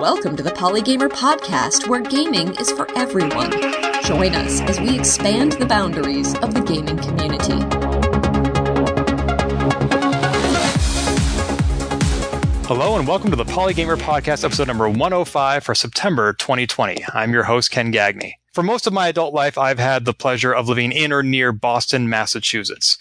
Welcome to the Polygamer Podcast, where gaming is for everyone. Join us as we expand the boundaries of the gaming community. Hello and welcome to the Polygamer Podcast, episode number 105 for September 2020. I'm your host, Ken Gagne. For most of my adult life, I've had the pleasure of living in or near Boston, Massachusetts.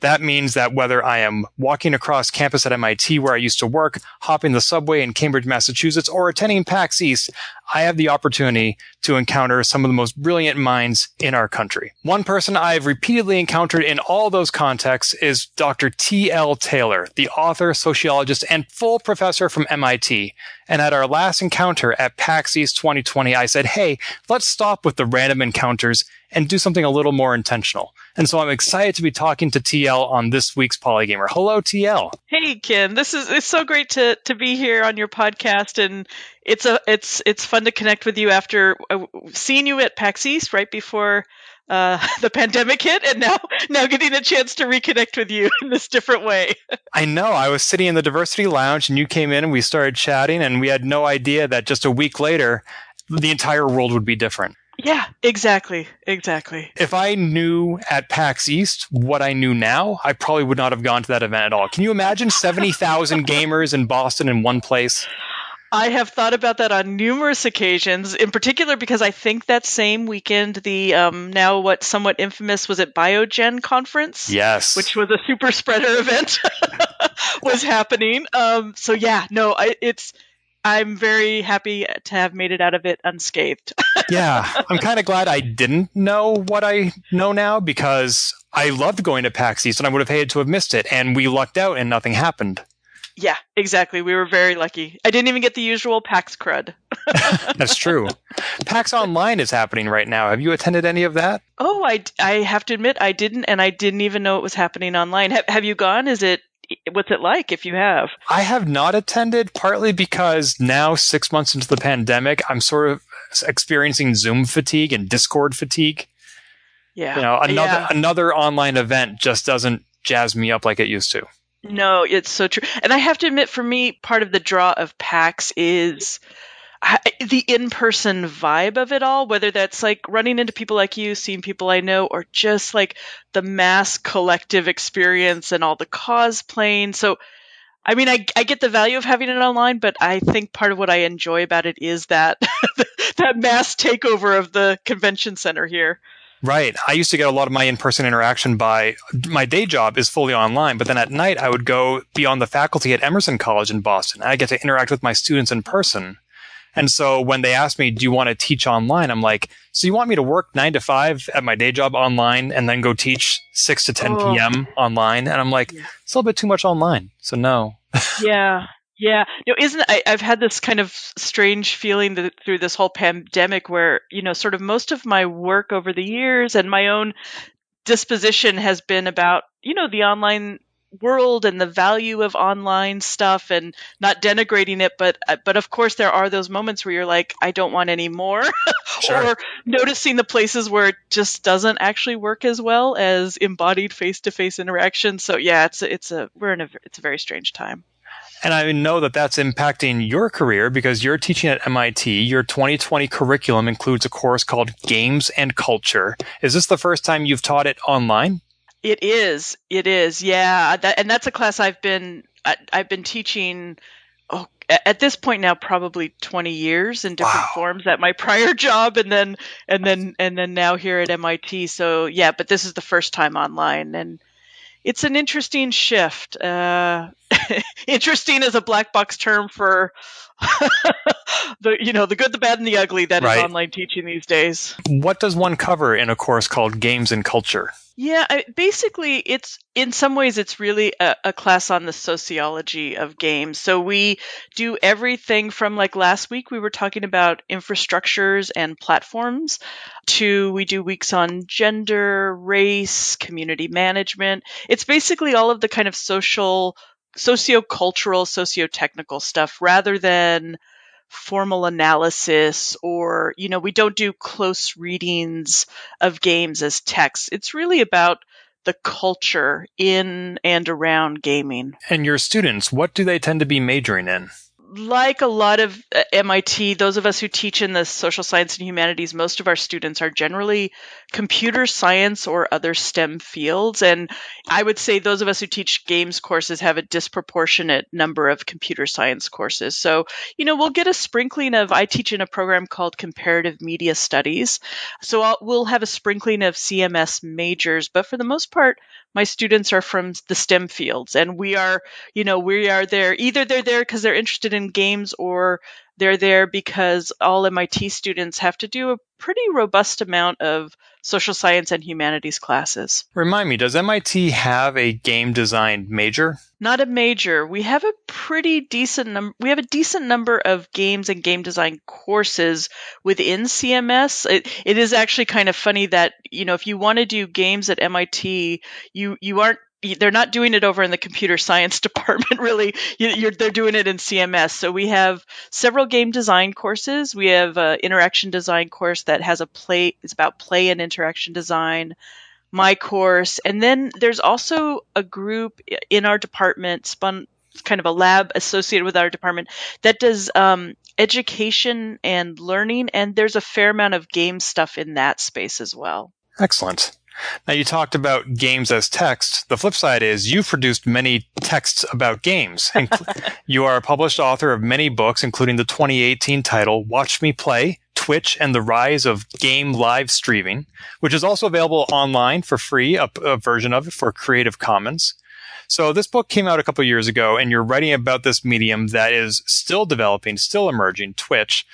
That means that whether I am walking across campus at MIT where I used to work, hopping the subway in Cambridge, Massachusetts, or attending PAX East, I have the opportunity to encounter some of the most brilliant minds in our country. One person I've repeatedly encountered in all those contexts is Dr. T.L. Taylor, the author, sociologist, and full professor from MIT. And at our last encounter at PAX East 2020, I said, hey, let's stop with the random encounters and do something a little more intentional. And so I'm excited to be talking to TL on this week's Polygamer. Hello, TL. Hey, Ken. This is it's so great to to be here on your podcast, and it's a it's it's fun to connect with you after uh, seeing you at PAX East right before uh, the pandemic hit, and now now getting a chance to reconnect with you in this different way. I know. I was sitting in the diversity lounge, and you came in, and we started chatting, and we had no idea that just a week later, the entire world would be different. Yeah, exactly. Exactly. If I knew at PAX East what I knew now, I probably would not have gone to that event at all. Can you imagine 70,000 gamers in Boston in one place? I have thought about that on numerous occasions, in particular because I think that same weekend, the um, now what somewhat infamous was it Biogen conference? Yes. Which was a super spreader event, was happening. Um, so, yeah, no, I, it's I'm very happy to have made it out of it unscathed. yeah, I'm kind of glad I didn't know what I know now because I loved going to PAX East and I would have hated to have missed it. And we lucked out and nothing happened. Yeah, exactly. We were very lucky. I didn't even get the usual PAX crud. That's true. PAX Online is happening right now. Have you attended any of that? Oh, I, I have to admit I didn't, and I didn't even know it was happening online. Have, have you gone? Is it what's it like if you have? I have not attended, partly because now, six months into the pandemic, I'm sort of experiencing Zoom fatigue and Discord fatigue. Yeah. You know, another yeah. another online event just doesn't jazz me up like it used to. No, it's so true. And I have to admit, for me, part of the draw of PAX is the in-person vibe of it all whether that's like running into people like you seeing people i know or just like the mass collective experience and all the cosplaying so i mean I, I get the value of having it online but i think part of what i enjoy about it is that that mass takeover of the convention center here Right. I used to get a lot of my in-person interaction by my day job is fully online, but then at night I would go be on the faculty at Emerson College in Boston. I get to interact with my students in person. And so when they asked me, do you want to teach online? I'm like, so you want me to work nine to five at my day job online and then go teach six to 10 oh. p.m. online? And I'm like, yeah. it's a little bit too much online. So no. yeah. Yeah. No, isn't I, I've had this kind of strange feeling that through this whole pandemic where, you know, sort of most of my work over the years and my own disposition has been about, you know, the online world and the value of online stuff and not denigrating it but uh, but of course there are those moments where you're like I don't want any more sure. or noticing the places where it just doesn't actually work as well as embodied face-to-face interaction so yeah it's a, it's a we're in a it's a very strange time and I know that that's impacting your career because you're teaching at MIT. Your 2020 curriculum includes a course called Games and Culture. Is this the first time you've taught it online? It is. It is. Yeah, that, and that's a class I've been I, have been teaching. Oh, at this point now, probably 20 years in different wow. forms at my prior job, and then and then and then now here at MIT. So yeah, but this is the first time online, and it's an interesting shift. Uh, interesting is a black box term for the you know the good, the bad, and the ugly that right. is online teaching these days. What does one cover in a course called Games and Culture? Yeah, I, basically, it's in some ways it's really a, a, class on the sociology of games. So we do everything from like last week we were talking about infrastructures and platforms to we do weeks on gender, race, community management. It's basically all of the kind of social, socio-cultural, socio-technical stuff rather than formal analysis or you know we don't do close readings of games as text. It's really about the culture in and around gaming. And your students what do they tend to be majoring in like a lot of uh, MIT, those of us who teach in the social science and humanities, most of our students are generally computer science or other STEM fields. And I would say those of us who teach games courses have a disproportionate number of computer science courses. So, you know, we'll get a sprinkling of, I teach in a program called Comparative Media Studies. So I'll, we'll have a sprinkling of CMS majors, but for the most part, my students are from the STEM fields and we are, you know, we are there. Either they're there because they're interested in games or they're there because all MIT students have to do a pretty robust amount of social science and humanities classes. Remind me, does MIT have a game design major? Not a major. We have a pretty decent number. We have a decent number of games and game design courses within CMS. It, it is actually kind of funny that you know if you want to do games at MIT, you you aren't they're not doing it over in the computer science department really. They're doing it in cms so we have several game design courses. We have an interaction design course that has a play it's about play and interaction design my course. And then there's also a group in our department spun kind of a lab associated with our department that does um, education and learning. And there's a fair amount of game stuff in that space as well. Excellent now, you talked about games as text. The flip side is you've produced many texts about games. you are a published author of many books, including the 2018 title Watch Me Play Twitch and the Rise of Game Live Streaming, which is also available online for free, a, a version of it for Creative Commons. So this book came out a couple years ago, and you're writing about this medium that is still developing, still emerging, Twitch.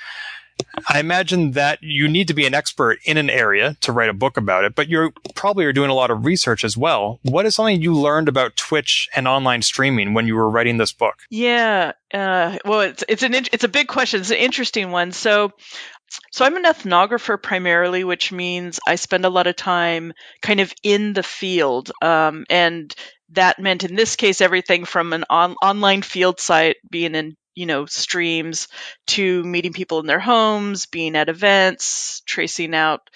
I imagine that you need to be an expert in an area to write a book about it, but you probably are doing a lot of research as well. What is something you learned about Twitch and online streaming when you were writing this book? Yeah, uh, well, it's it's an it's a big question. It's an interesting one. So, so I'm an ethnographer primarily, which means I spend a lot of time kind of in the field, um, and that meant in this case everything from an on, online field site being in you know, streams to meeting people in their homes, being at events, tracing out.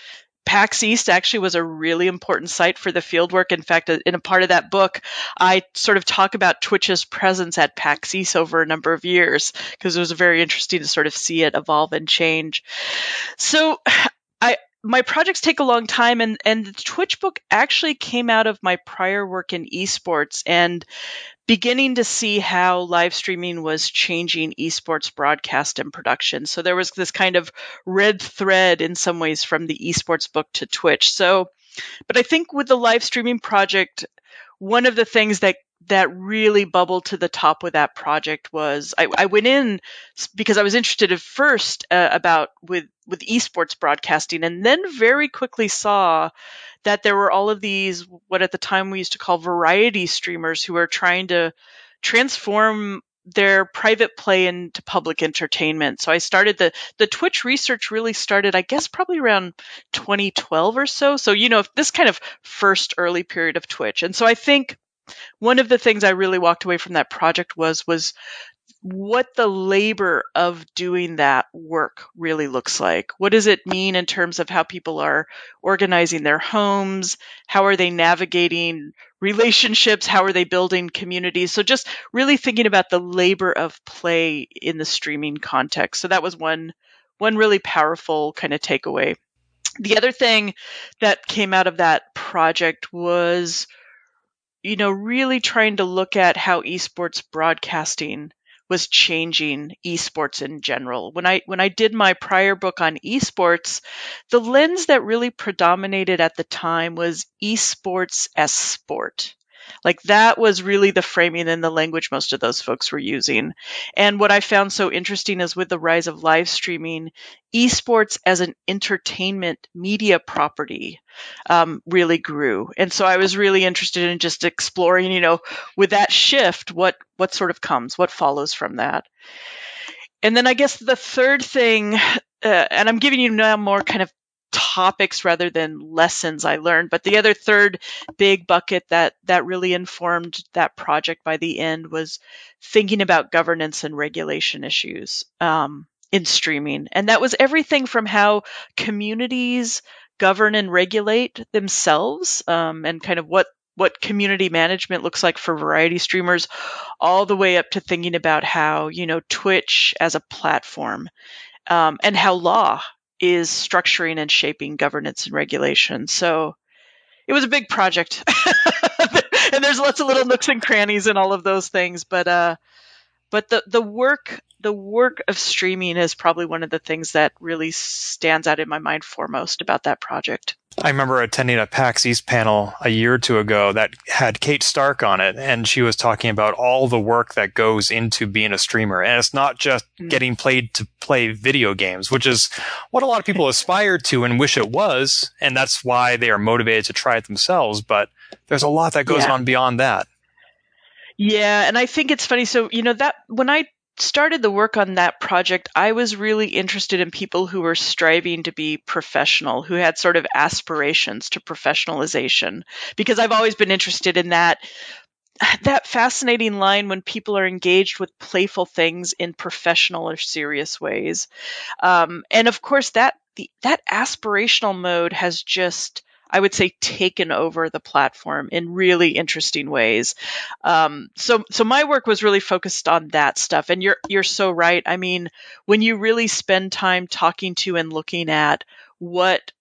PAX East actually was a really important site for the fieldwork. In fact, uh, in a part of that book, I sort of talk about Twitch's presence at PAX East over a number of years because it was very interesting to sort of see it evolve and change. So I, my projects take a long time and, and the Twitch book actually came out of my prior work in esports and beginning to see how live streaming was changing esports broadcast and production. So there was this kind of red thread in some ways from the esports book to Twitch. So, but I think with the live streaming project, one of the things that that really bubbled to the top with that project was I, I went in because I was interested at first uh, about with with esports broadcasting, and then very quickly saw that there were all of these what at the time we used to call variety streamers who are trying to transform their private play into public entertainment. So I started the the Twitch research really started I guess probably around 2012 or so. So you know this kind of first early period of Twitch. And so I think one of the things I really walked away from that project was was what the labor of doing that work really looks like. What does it mean in terms of how people are organizing their homes? How are they navigating relationships? How are they building communities? So just really thinking about the labor of play in the streaming context. So that was one one really powerful kind of takeaway. The other thing that came out of that project was you know really trying to look at how esports broadcasting was changing esports in general. When I when I did my prior book on esports, the lens that really predominated at the time was esports as sport. Like that was really the framing and the language most of those folks were using. And what I found so interesting is with the rise of live streaming, esports as an entertainment media property um, really grew. And so I was really interested in just exploring, you know, with that shift, what what sort of comes, what follows from that. And then I guess the third thing, uh, and I'm giving you now more kind of topics rather than lessons I learned. But the other third big bucket that that really informed that project by the end was thinking about governance and regulation issues um, in streaming, and that was everything from how communities govern and regulate themselves, um, and kind of what what community management looks like for variety streamers, all the way up to thinking about how, you know, Twitch as a platform um, and how law is structuring and shaping governance and regulation. So it was a big project. and there's lots of little nooks and crannies and all of those things. But, uh, but the, the work the work of streaming is probably one of the things that really stands out in my mind foremost about that project. I remember attending a PAX East panel a year or two ago that had Kate Stark on it, and she was talking about all the work that goes into being a streamer. And it's not just mm. getting played to play video games, which is what a lot of people aspire to and wish it was. And that's why they are motivated to try it themselves. But there's a lot that goes yeah. on beyond that. Yeah, and I think it's funny. So, you know, that when I started the work on that project, I was really interested in people who were striving to be professional, who had sort of aspirations to professionalization, because I've always been interested in that that fascinating line when people are engaged with playful things in professional or serious ways. Um, and of course, that the, that aspirational mode has just I would say taken over the platform in really interesting ways. Um, so so my work was really focused on that stuff. And you're you're so right. I mean, when you really spend time talking to and looking at what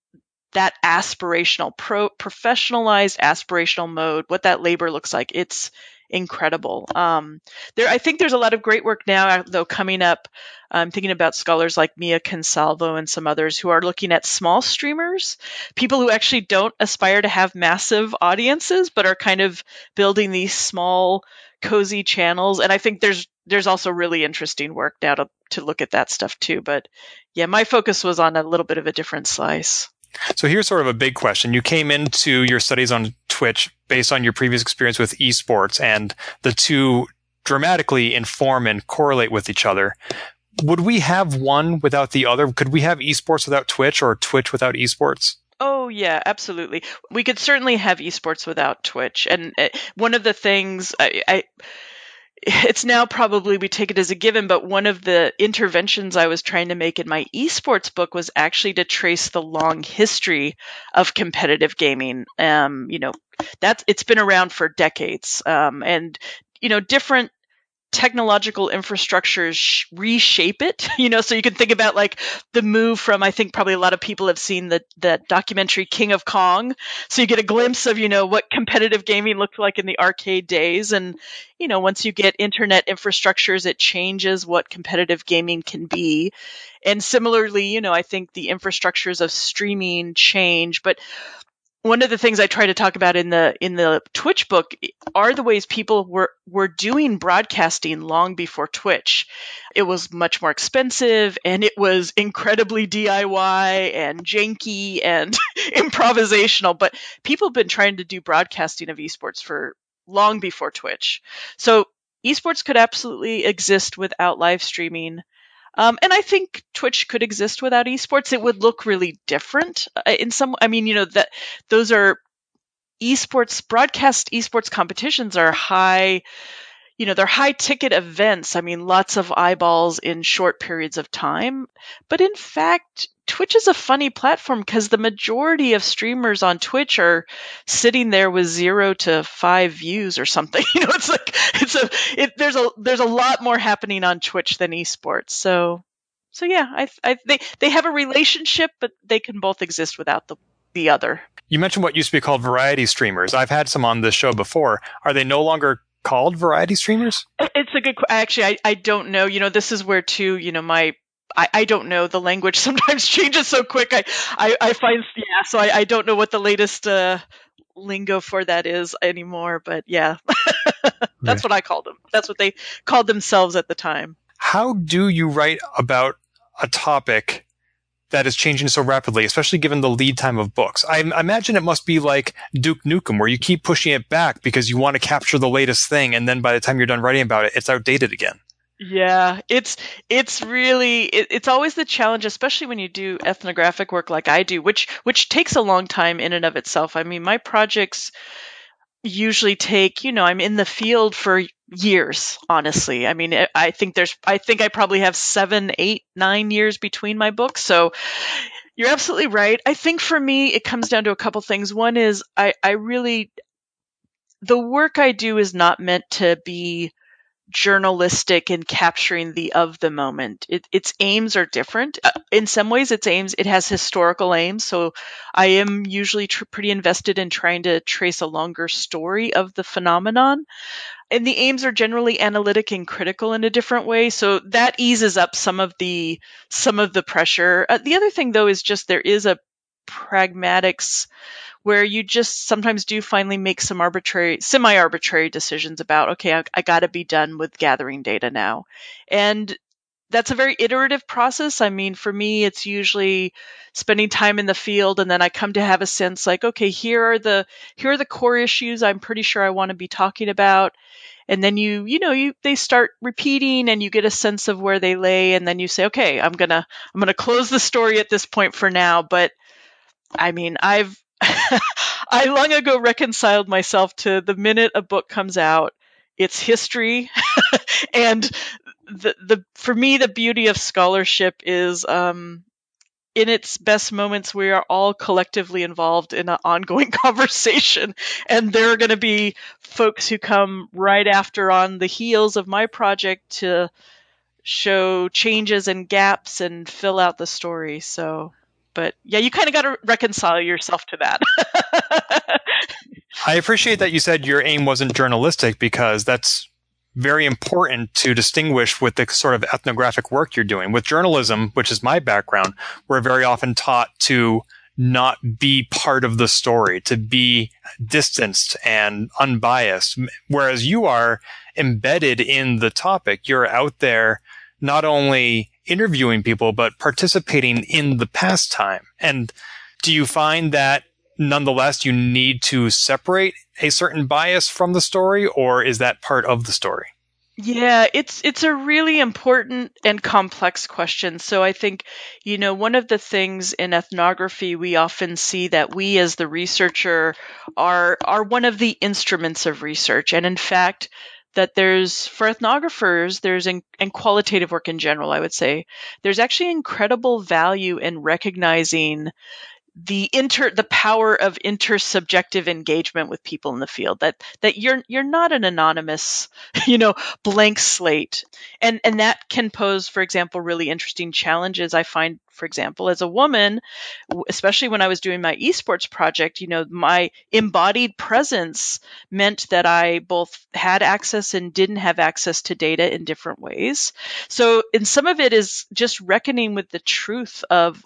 that aspirational pro professionalized aspirational mode what that labor looks like it's incredible. Um, there, I think there's a lot of great work now, though, coming up. I'm thinking about scholars like Mia Consalvo and some others who are looking at small streamers, people who actually don't aspire to have massive audiences, but are kind of building these small, cozy channels. And I think there's there's also really interesting work now to to look at that stuff too. But yeah, my focus was on a little bit of a different slice. So here's sort of a big question. You came into your studies on Twitch based on your previous experience with esports and the two dramatically inform and correlate with each other. Would we have one without the other? Could we have esports without Twitch or Twitch without esports? Oh yeah, absolutely. We could certainly have esports without Twitch. And uh, one of the things I, I it's now probably we take it as a given, but one of the interventions I was trying to make in my esports book was actually to trace the long history of competitive gaming. Um, you know, that's it's been around for decades, um, and you know, different technological infrastructures reshape it you know so you can think about like the move from i think probably a lot of people have seen the the documentary king of kong. So you get a glimpse of you know what competitive gaming looked like in the arcade days. And you know once you get internet infrastructures it changes what competitive gaming can be. And similarly you know i think the infrastructures of streaming change but one of the things I try to talk about in the in the Twitch book are the ways people were were doing broadcasting long before Twitch. It was much more expensive and it was incredibly DIY and janky and improvisational, but people have been trying to do broadcasting of esports for long before Twitch. So esports could absolutely exist without live streaming. Um, and I think Twitch could exist without esports. It would look really different uh, in some. I mean, you know that those are esports broadcast esports competitions are high you know, they're high ticket events. I mean, lots of eyeballs in short periods of time. But in fact, Twitch is a funny platform because the majority of streamers on Twitch are sitting there with zero to five views or something. You know, it's like it's a it, there's a there's a lot more happening on Twitch than esports. So so yeah, I, I they they have a relationship, but they can both exist without the the other. You mentioned what used to be called variety streamers. I've had some on this show before. Are they no longer called variety streamers? It's a good. Actually, I I don't know. You know, this is where too. You know, my I, I don't know. The language sometimes changes so quick. I, I, I find, yeah, so I, I don't know what the latest uh, lingo for that is anymore, but yeah, that's what I called them. That's what they called themselves at the time. How do you write about a topic that is changing so rapidly, especially given the lead time of books? I, I imagine it must be like Duke Nukem, where you keep pushing it back because you want to capture the latest thing, and then by the time you're done writing about it, it's outdated again. Yeah, it's it's really it, it's always the challenge, especially when you do ethnographic work like I do, which which takes a long time in and of itself. I mean, my projects usually take, you know, I'm in the field for years, honestly. I mean, I think there's I think I probably have seven, eight, nine years between my books. So you're absolutely right. I think for me it comes down to a couple things. One is I I really the work I do is not meant to be journalistic in capturing the of the moment. It, its aims are different. Uh, in some ways, its aims, it has historical aims. So I am usually tr- pretty invested in trying to trace a longer story of the phenomenon. And the aims are generally analytic and critical in a different way. So that eases up some of the, some of the pressure. Uh, the other thing though is just there is a pragmatics where you just sometimes do finally make some arbitrary, semi arbitrary decisions about, okay, I, I got to be done with gathering data now. And that's a very iterative process. I mean, for me, it's usually spending time in the field and then I come to have a sense like, okay, here are the, here are the core issues I'm pretty sure I want to be talking about. And then you, you know, you, they start repeating and you get a sense of where they lay. And then you say, okay, I'm to, I'm to close the story at this point for now. But I mean, I've, I long ago reconciled myself to the minute a book comes out, it's history. and the, the, for me, the beauty of scholarship is, um, in its best moments, we are all collectively involved in an ongoing conversation. And there are going to be folks who come right after on the heels of my project to show changes and gaps and fill out the story. So but yeah, you kind of got to reconcile yourself to that. I appreciate that you said your aim wasn't journalistic because that's very important to distinguish with the sort of ethnographic work you're doing. With journalism, which is my background, we're very often taught to not be part of the story, to be distanced and unbiased. Whereas you are embedded in the topic. You're out there not only interviewing people, but participating in the pastime. And do you find that nonetheless you need to separate a certain bias from the story, or is that part of the story? Yeah, it's it's a really important and complex question. So I think, you know, one of the things in ethnography we often see that we as the researcher are are one of the instruments of research. And in fact, that there's for ethnographers there's in, and qualitative work in general i would say there's actually incredible value in recognizing the inter the power of intersubjective engagement with people in the field that that you're you're not an anonymous you know blank slate. And and that can pose for example really interesting challenges i find for example as a woman especially when i was doing my esports project you know my embodied presence meant that i both had access and didn't have access to data in different ways. So in some of it is just reckoning with the truth of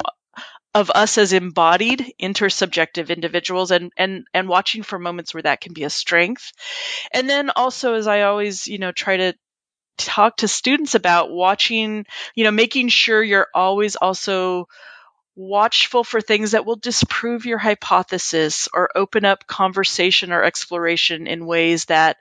of us as embodied intersubjective individuals and and and watching for moments where that can be a strength. And then also as i always you know try to talk to students about watching you know making sure you're always also watchful for things that will disprove your hypothesis or open up conversation or exploration in ways that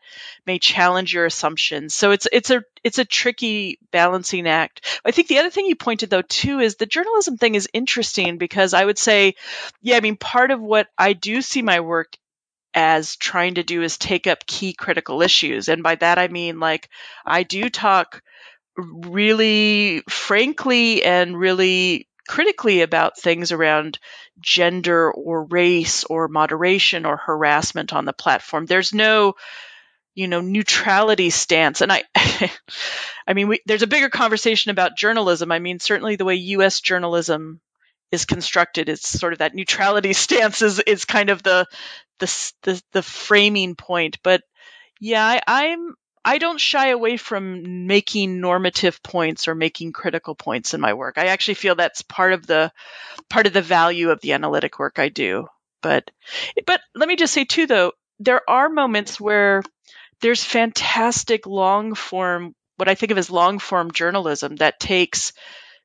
may challenge your assumptions. So it's it's a it's a tricky balancing act. I think the other thing you pointed though too is the journalism thing is interesting because I would say yeah, I mean part of what I do see my work as trying to do is take up key critical issues and by that I mean like I do talk really frankly and really critically about things around gender or race or moderation or harassment on the platform. There's no, you know, neutrality stance. And I, I mean, we, there's a bigger conversation about journalism. I mean, certainly the way U.S. journalism is constructed, it's sort of that neutrality stance is, is kind of the, the, the, the framing point. But yeah, I, I'm, I don't shy away from making normative points or making critical points in my work. I actually feel that's part of the part of the value of the analytic work I do. But but let me just say too though, there are moments where there's fantastic long form what I think of as long form journalism that takes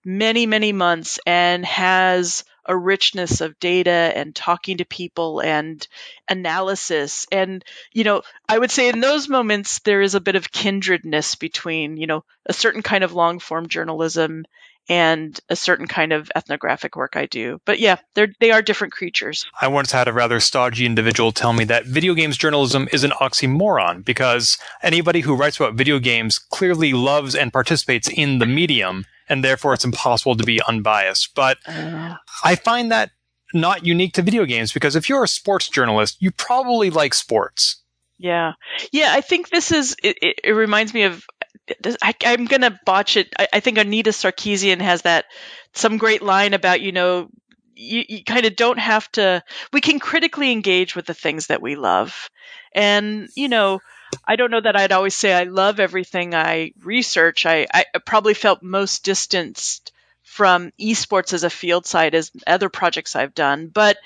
many many months and has a richness of data and talking to people and analysis. And, you know, I would say in those moments, there is a bit of kindredness between, you know, a certain kind of long form journalism and a certain kind of ethnographic work I do. But yeah, they're they are different creatures. I once had a rather stodgy individual tell me that video games journalism is an oxymoron because anybody who writes about video games clearly loves and participates in the medium and therefore it's impossible to be unbiased. But uh. I find that not unique to video games because if you're a sports journalist, you probably like sports. Yeah. Yeah, I think this is, it, it, it reminds me of, I, am going to botch it. I, I, think Anita Sarkeesian has that, some great line about, you know, you, you kind of don't have to, we can critically engage with the things that we love. And, you know, I don't know that I'd always say I love everything I research. I, I probably felt most distanced from esports as a field site as other projects I've done. But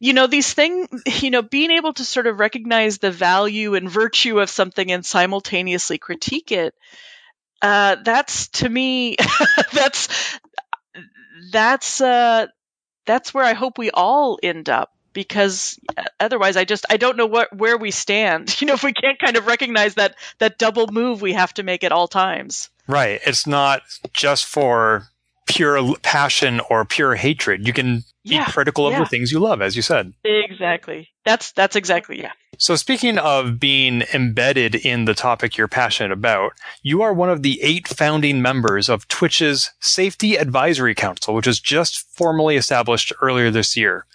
you know these things you know being able to sort of recognize the value and virtue of something and simultaneously critique it uh, that's to me that's that's uh, that's where i hope we all end up because otherwise i just i don't know what where we stand you know if we can't kind of recognize that that double move we have to make at all times right it's not just for pure passion or pure hatred. You can yeah, be critical of yeah. the things you love, as you said. Exactly. That's that's exactly yeah. So speaking of being embedded in the topic you're passionate about, you are one of the eight founding members of Twitch's Safety Advisory Council, which was just formally established earlier this year.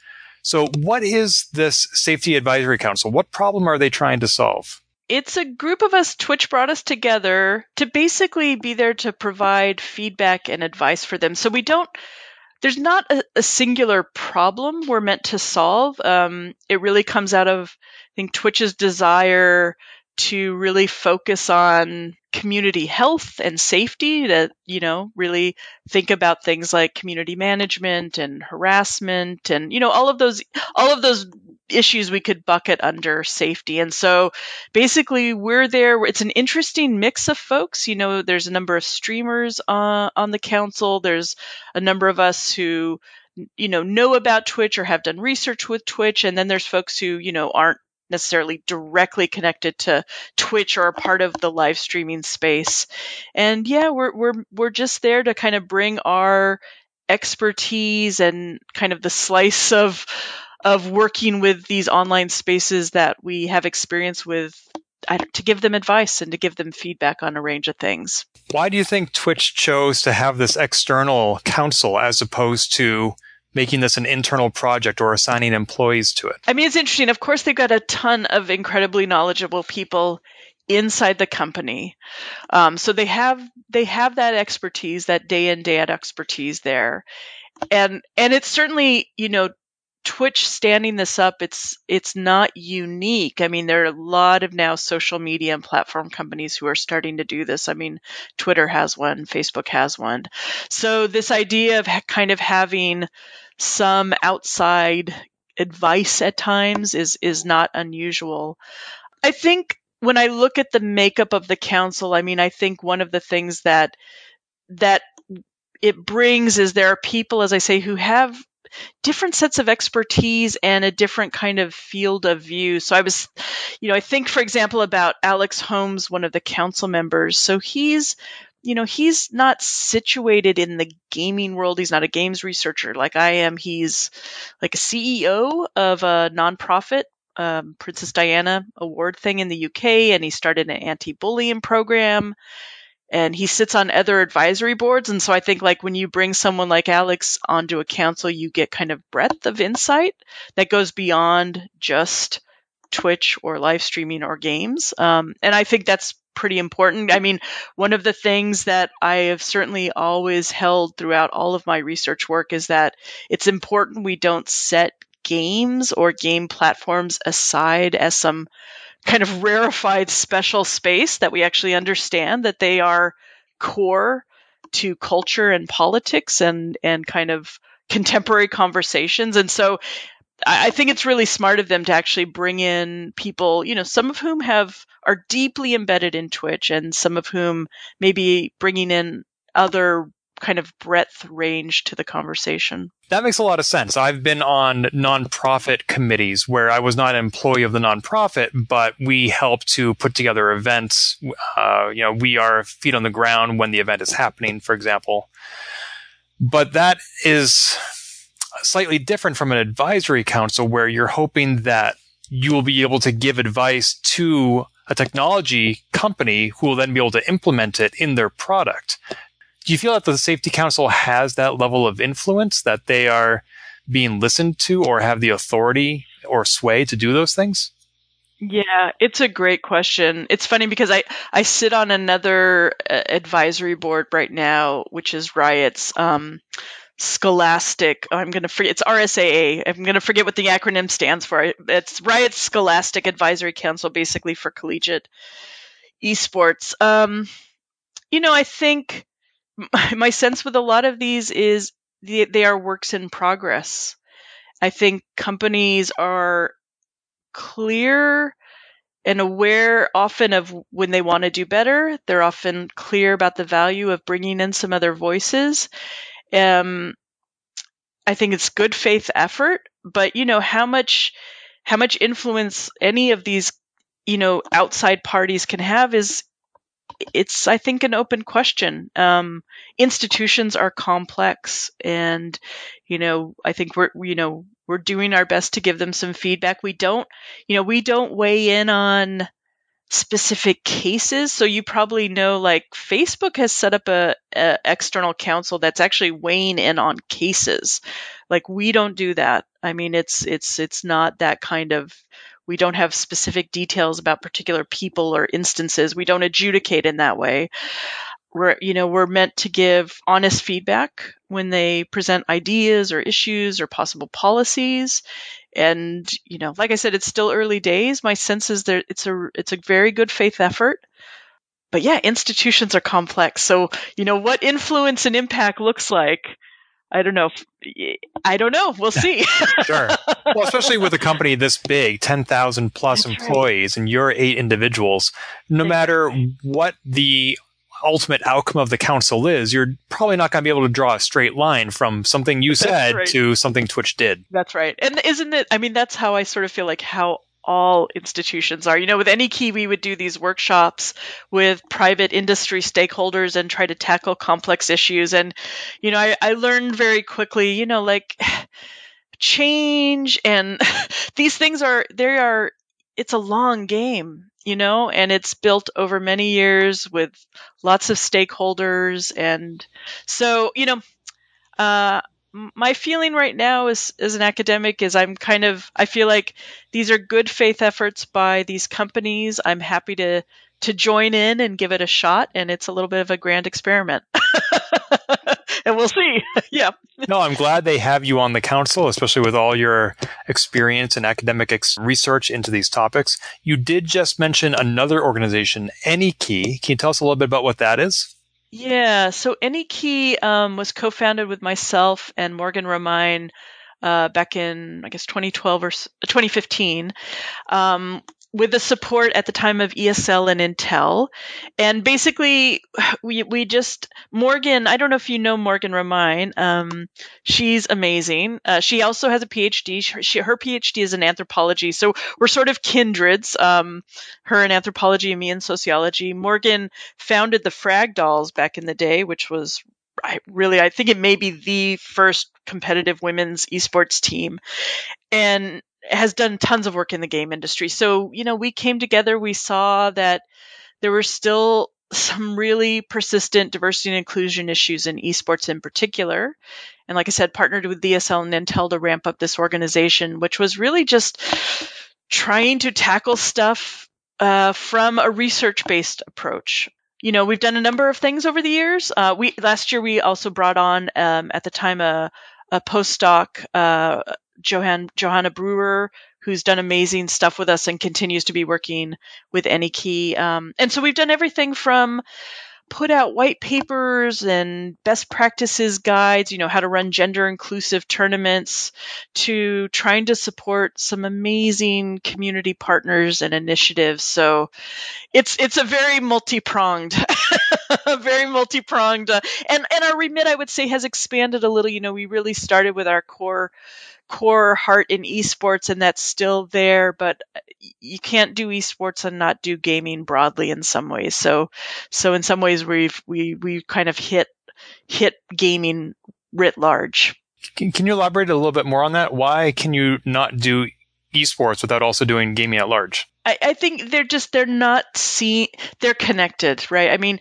So what is this Safety Advisory Council? What problem are they trying to solve? it's a group of us twitch brought us together to basically be there to provide feedback and advice for them so we don't there's not a, a singular problem we're meant to solve um, it really comes out of i think twitch's desire to really focus on community health and safety to you know really think about things like community management and harassment and you know all of those all of those issues we could bucket under safety. And so basically we're there. It's an interesting mix of folks. You know, there's a number of streamers uh, on the council. There's a number of us who, you know, know about Twitch or have done research with Twitch. And then there's folks who, you know, aren't necessarily directly connected to Twitch or a part of the live streaming space. And yeah, we're we're we're just there to kind of bring our expertise and kind of the slice of of working with these online spaces that we have experience with to give them advice and to give them feedback on a range of things. Why do you think Twitch chose to have this external council as opposed to making this an internal project or assigning employees to it? I mean, it's interesting. Of course, they've got a ton of incredibly knowledgeable people inside the company, um, so they have they have that expertise, that day in day out expertise there, and and it's certainly you know Twitch standing this up, it's it's not unique. I mean, there are a lot of now social media and platform companies who are starting to do this. I mean, Twitter has one, Facebook has one. So this idea of kind of having some outside advice at times is is not unusual. I think when I look at the makeup of the council, I mean, I think one of the things that that it brings is there are people, as I say, who have different sets of expertise and a different kind of field of view. So I was, you know, I think, for example, about Alex Holmes, one of the council members. So he's, you know, he's not situated in the gaming world. He's not a games researcher like I am. He's like a CEO of a nonprofit um, Princess Diana Award thing in the UK, and he started an anti-bullying program and he sits on other advisory boards. And so I think like when you bring someone like Alex onto a council, you get kind of breadth of insight that goes beyond just Twitch or live streaming or games. Um, and I think that's pretty important. I mean, one of the things that I have certainly always held throughout all of my research work is that it's important we don't set games or game platforms aside as some kind of rarefied special space that we actually understand that they are core to culture and politics and and kind of contemporary conversations. And so I, think it's really smart of them to actually bring in people, you know, some of whom have are deeply embedded in Twitch, and some of whom maybe bringing in other kind of breadth range to the conversation. That makes a lot of sense. I've been on nonprofit committees where I was not an employee of the nonprofit, but we help to put together events. Uh, you know, we are feet on the ground when the event is happening, for example. But that is slightly different from an advisory council where you're hoping that you will be able to give advice to a technology company who will then be able to implement it in their product do you feel that the safety council has that level of influence that they are being listened to or have the authority or sway to do those things? Yeah, it's a great question. It's funny because I, I sit on another uh, advisory board right now, which is Riot's um, Scholastic. Oh, I'm going to forget. It's RSAA. I'm to forget what the acronym stands for. It's Riot's Scholastic Advisory Council, basically for collegiate esports. Um, you know, I think my sense with a lot of these is they, they are works in progress. I think companies are clear and aware often of when they want to do better. They're often clear about the value of bringing in some other voices. Um, I think it's good faith effort, but you know how much how much influence any of these you know outside parties can have is it's I think an open question. Um, institutions are complex, and you know I think we're you know we're doing our best to give them some feedback. We don't you know we don't weigh in on specific cases. So you probably know like Facebook has set up a, a external counsel that's actually weighing in on cases. Like we don't do that. I mean, it's it's it's not that kind of we don't have specific details about particular people or instances. We don't adjudicate in that way. We're, you know, we're meant to give honest feedback when they present ideas or issues or possible policies. And, you know, like I said, it's still early days. My sense is that it's a, it's a very good faith effort but yeah, institutions are complex. So, you know, what influence and impact looks like I don't know. If, I don't know. We'll see. sure. Well, especially with a company this big, 10,000 plus That's employees, right. and you're eight individuals, no matter what the ultimate outcome of the council is, you're probably not going to be able to draw a straight line from something you said right. to something Twitch did. That's right. And isn't it? I mean, that's how I sort of feel like how all institutions are. You know, with AnyKey, we would do these workshops with private industry stakeholders and try to tackle complex issues. And, you know, I, I learned very quickly, you know, like change and these things are, they are, it's a long game, you know, and it's built over many years with lots of stakeholders. And so, you know, uh, my feeling right now is as an academic is I'm kind of I feel like these are good faith efforts by these companies. I'm happy to to join in and give it a shot and it's a little bit of a grand experiment. and we'll see. yeah. No, I'm glad they have you on the council, especially with all your experience and academic ex- research into these topics. You did just mention another organization, AnyKey. Can you tell us a little bit about what that is? Yeah, so AnyKey um, was co-founded with myself and Morgan Romine uh, back in I guess 2012 or 2015. Um, with the support at the time of ESL and Intel. And basically, we, we just, Morgan, I don't know if you know Morgan Romine. Um, she's amazing. Uh, she also has a PhD. She, she, her PhD is in anthropology. So we're sort of kindreds, um, her in anthropology and me in sociology. Morgan founded the Frag Dolls back in the day, which was I really, I think it may be the first competitive women's esports team. And has done tons of work in the game industry. So, you know, we came together, we saw that there were still some really persistent diversity and inclusion issues in esports in particular. And like I said, partnered with ESL and Intel to ramp up this organization, which was really just trying to tackle stuff uh, from a research-based approach. You know, we've done a number of things over the years. Uh, we last year we also brought on um, at the time a, a postdoc uh, Johan, Johanna Brewer, who's done amazing stuff with us and continues to be working with AnyKey. Um, and so we've done everything from put out white papers and best practices guides, you know, how to run gender inclusive tournaments to trying to support some amazing community partners and initiatives. So it's, it's a very multi-pronged, very multi-pronged, uh, and, and our remit, I would say, has expanded a little. You know, we really started with our core core heart in esports and that's still there, but you can't do esports and not do gaming broadly in some ways. So, so in some ways we've, we, we kind of hit, hit gaming writ large. Can, can you elaborate a little bit more on that? Why can you not do esports without also doing gaming at large? I, I think they're just they're not seen they're connected, right? I mean,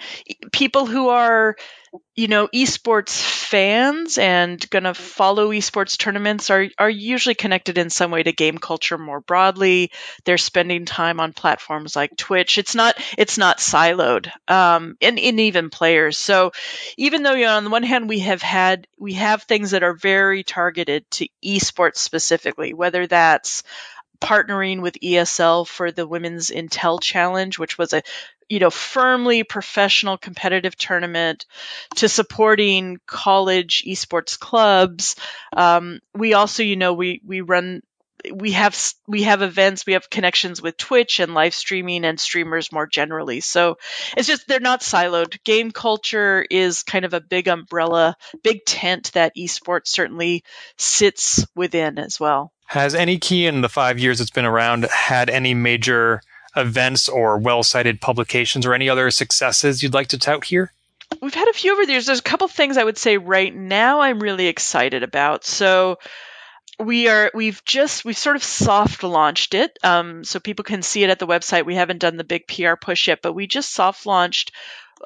people who are you know esports fans and going to follow esports tournaments are are usually connected in some way to game culture more broadly. They're spending time on platforms like Twitch. It's not it's not siloed, um, and, and even players. So even though you know, on the one hand we have had we have things that are very targeted to esports specifically, whether that's partnering with ESL for the Women's Intel Challenge, which was a you know firmly professional competitive tournament to supporting college esports clubs. Um, we also you know we we run we have we have events we have connections with twitch and live streaming and streamers more generally so it's just they're not siloed game culture is kind of a big umbrella big tent that esports certainly sits within as well has AnyKey in the five years it's been around had any major events or well cited publications or any other successes you'd like to tout here? We've had a few over the years. There's a couple things I would say right now I'm really excited about. So we are we've just we've sort of soft launched it um, so people can see it at the website. We haven't done the big pr push yet but we just soft launched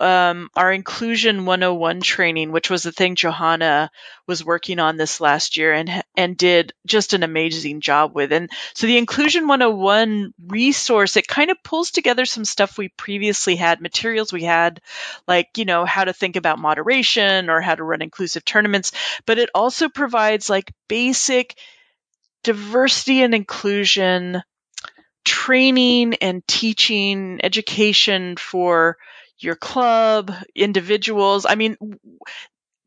um, our inclusion 101 training, which was the thing Johanna was working on this last year and and did just an amazing job with. And so the inclusion 101 resource, it kind of pulls together some stuff we previously had, materials we had, like you know how to think about moderation or how to run inclusive tournaments, but it also provides like basic diversity and inclusion training and teaching education for your club, individuals. I mean,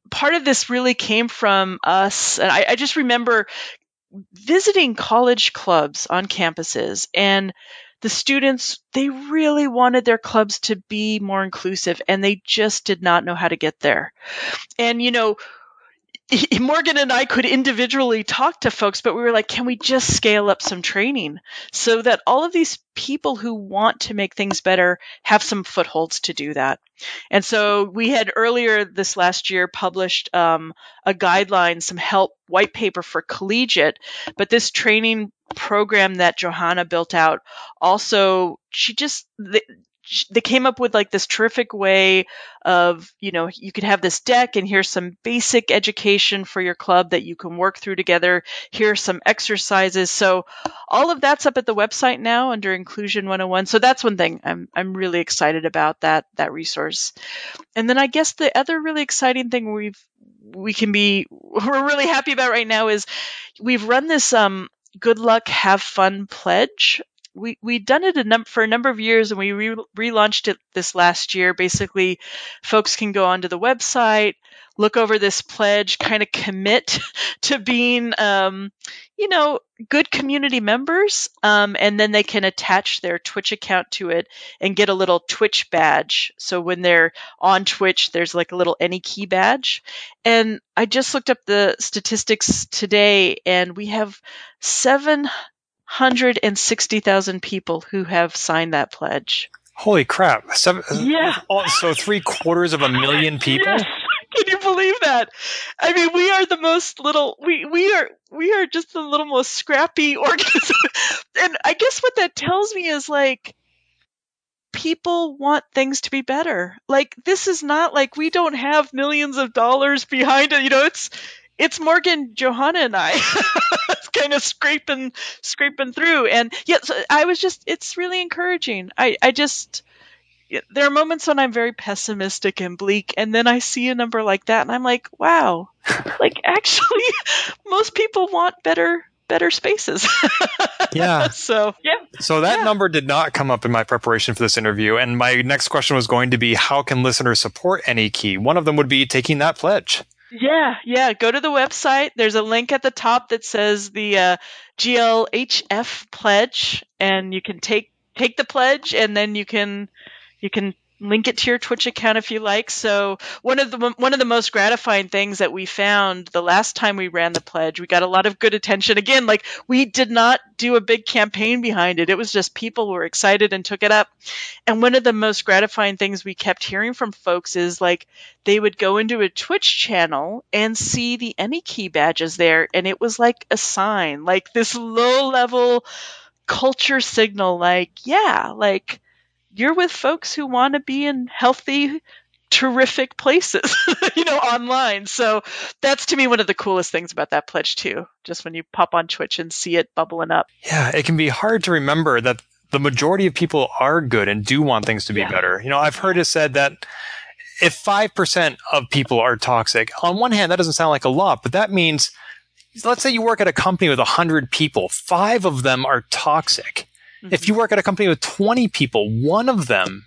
part of this really came from us. And I, I just remember visiting college clubs on campuses and the students they really wanted their clubs to be more inclusive and they just did not know how to get there and you know Morgan and I could individually talk to folks, but we were like, can we just scale up some training so that all of these people who want to make things better have some footholds to do that? And so we had earlier this last year published um, a guideline, some help white paper for collegiate, but this training program that Johanna built out also, she just, they came up with like this terrific way of you know you could have this deck and here's some basic education for your club that you can work through together. Here's some exercises. So all of that's up at the website now under inclusion 101 so that's one thing i'm i'm really excited about that that resource. And then i guess the other really exciting thing we've we can be we're really happy about right now is we've run this um good luck have fun pledge we we'd done it a num- for a number of years and we re- relaunched it this last year. Basically folks can go onto the website look over this pledge kind of commit to being um, you know good community members um, and then they can attach their twitch account to it and get a little twitch badge. So when they're on twitch there's like a little AnyKey badge. And i just looked up the statistics today and we have seven 160,000 people who have signed that pledge. Holy crap. Seven, yeah. Oh, so three quarters of a million people? Yes. Can you believe that? I mean, we are the most little, we, we are, we are just the little most scrappy organism. and I guess what that tells me is like, people want things to be better. Like, this is not like we don't have millions of dollars behind it. You know, it's, it's Morgan, Johanna, and I It's kind of scraping scraping through. And yes, I was just it's really encouraging. I I just there are moments when I'm very pessimistic and bleak, and then I see a number like that, and I'm like, wow, like actually, most people want better better spaces. yeah. So yeah. So that yeah. number did not come up in my preparation for this interview, and my next question was going to be, how can listeners support Anykey? One of them would be taking that pledge. Yeah, yeah. Go to the website. There's a link at the top that says the uh, GLHF pledge, and you can take take the pledge, and then you can you can link it to your Twitch account if you like. So one of the one of the most gratifying things that we found the last time we ran the pledge, we got a lot of good attention. Again, like we did not do a big campaign behind it. It was just people were excited and took it up. And one of the most gratifying things we kept hearing from folks is like they would go into a Twitch channel and see the Anykey badges there and it was like a sign, like this low level culture signal like yeah, like you're with folks who want to be in healthy terrific places, you know, online. So that's to me one of the coolest things about that pledge too. Just when you pop on Twitch and see it bubbling up. Yeah, it can be hard to remember that the majority of people are good and do want things to be yeah. better. You know, I've heard it said that if 5% of people are toxic, on one hand, that doesn't sound like a lot, but that means, let's say you work at a company with 100 people, five of them are toxic. Mm-hmm. If you work at a company with 20 people, one of them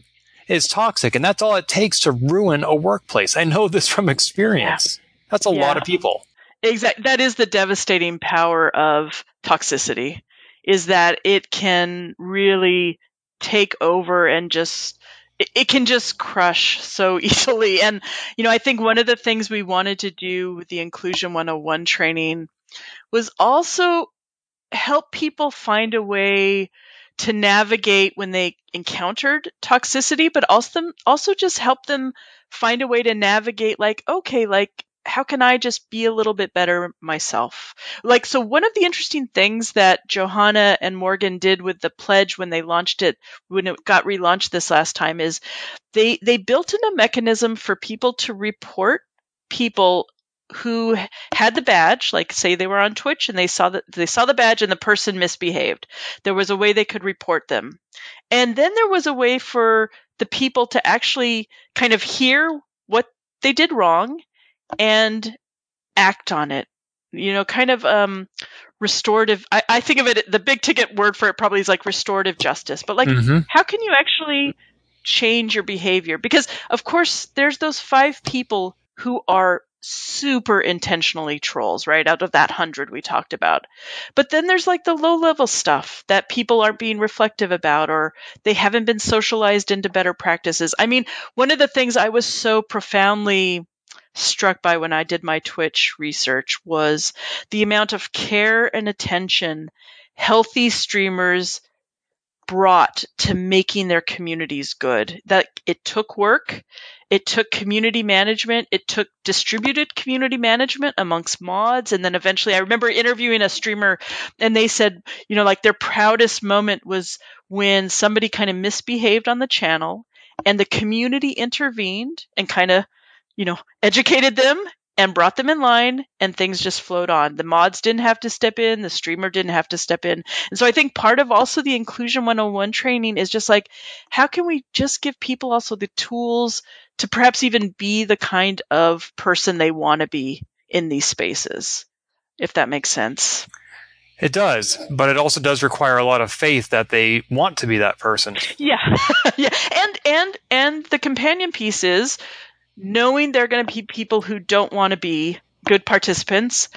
is toxic. And that's all it takes to ruin a workplace. I know this from experience. Yeah. That's a yeah. lot of people. Exactly. That is the devastating power of toxicity is that it can really take over and just it can just crush so easily. And, you know, I think one of the things we wanted to do with the Inclusion 101 training was also help people find a way to navigate when they encountered toxicity, but also also just help them find a way to navigate like, okay, like how can I just be a little bit better myself? Like, so one of the interesting things that Johanna and Morgan did with the pledge when they launched it, when it got relaunched this last time is they, they built in a mechanism for people to report people who had the badge, like say they were on Twitch and they saw that they saw the badge and the person misbehaved. There was a way they could report them. And then there was a way for the people to actually kind of hear what they did wrong and act on it. You know, kind of um restorative I, I think of it the big ticket word for it probably is like restorative justice. But like mm-hmm. how can you actually change your behavior? Because of course there's those five people who are super intentionally trolls, right? Out of that hundred we talked about. But then there's like the low level stuff that people aren't being reflective about or they haven't been socialized into better practices. I mean, one of the things I was so profoundly struck by when I did my Twitch research was the amount of care and attention healthy streamers brought to making their communities good. That it took work, it took community management, it took distributed community management amongst mods, and then eventually I remember interviewing a streamer and they said, you know, like their proudest moment was when somebody kind of misbehaved on the channel and the community intervened and kind of, you know, educated them and brought them in line and things just flowed on. The mods didn't have to step in, the streamer didn't have to step in. And so I think part of also the inclusion 101 training is just like how can we just give people also the tools to perhaps even be the kind of person they want to be in these spaces, if that makes sense. It does, but it also does require a lot of faith that they want to be that person. Yeah. yeah. And and and the companion piece is knowing they're going to be people who don't want to be good participants,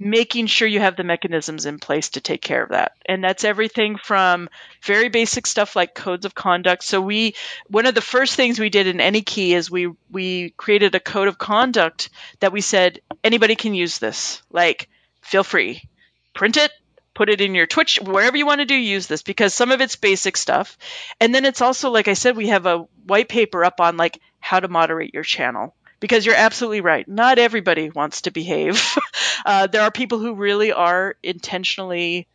making sure you have the mechanisms in place to take care of that. And that's everything from very basic stuff like codes of conduct. So we one of the first things we did in AnyKey is we we created a code of conduct that we said anybody can use this. Like feel free. Print it, put it in your Twitch, wherever you want to do, use this because some of it's basic stuff. And then it's also, like I said, we have a white paper up on like how to moderate your channel because you're absolutely right. Not everybody wants to behave. uh, there are people who really are intentionally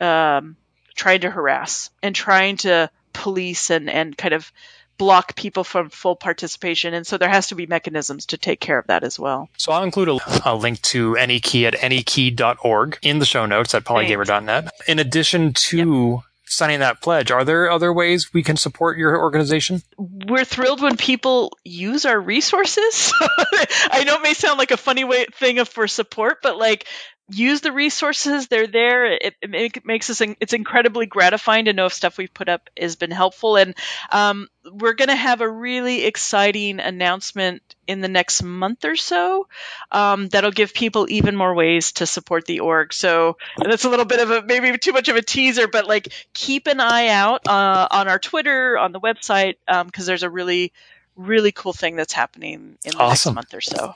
um, trying to harass and trying to police and, and kind of block people from full participation. And so there has to be mechanisms to take care of that as well. So I'll include a, a link to AnyKey at anykey.org in the show notes at polygamer.net. In addition to yep signing that pledge. Are there other ways we can support your organization? We're thrilled when people use our resources. I know it may sound like a funny way thing for support, but like use the resources they're there it, it, makes us it's incredibly gratifying to know if stuff we've put up has been helpful. And um, we're going to have a really exciting announcement in the next month or so um, that'll give people even more ways to support the org. So that's a little bit of a maybe too much of a teaser but like keep an eye out uh, on our twitter on the website because um, there's a really really cool thing that's happening in the awesome. next month or so.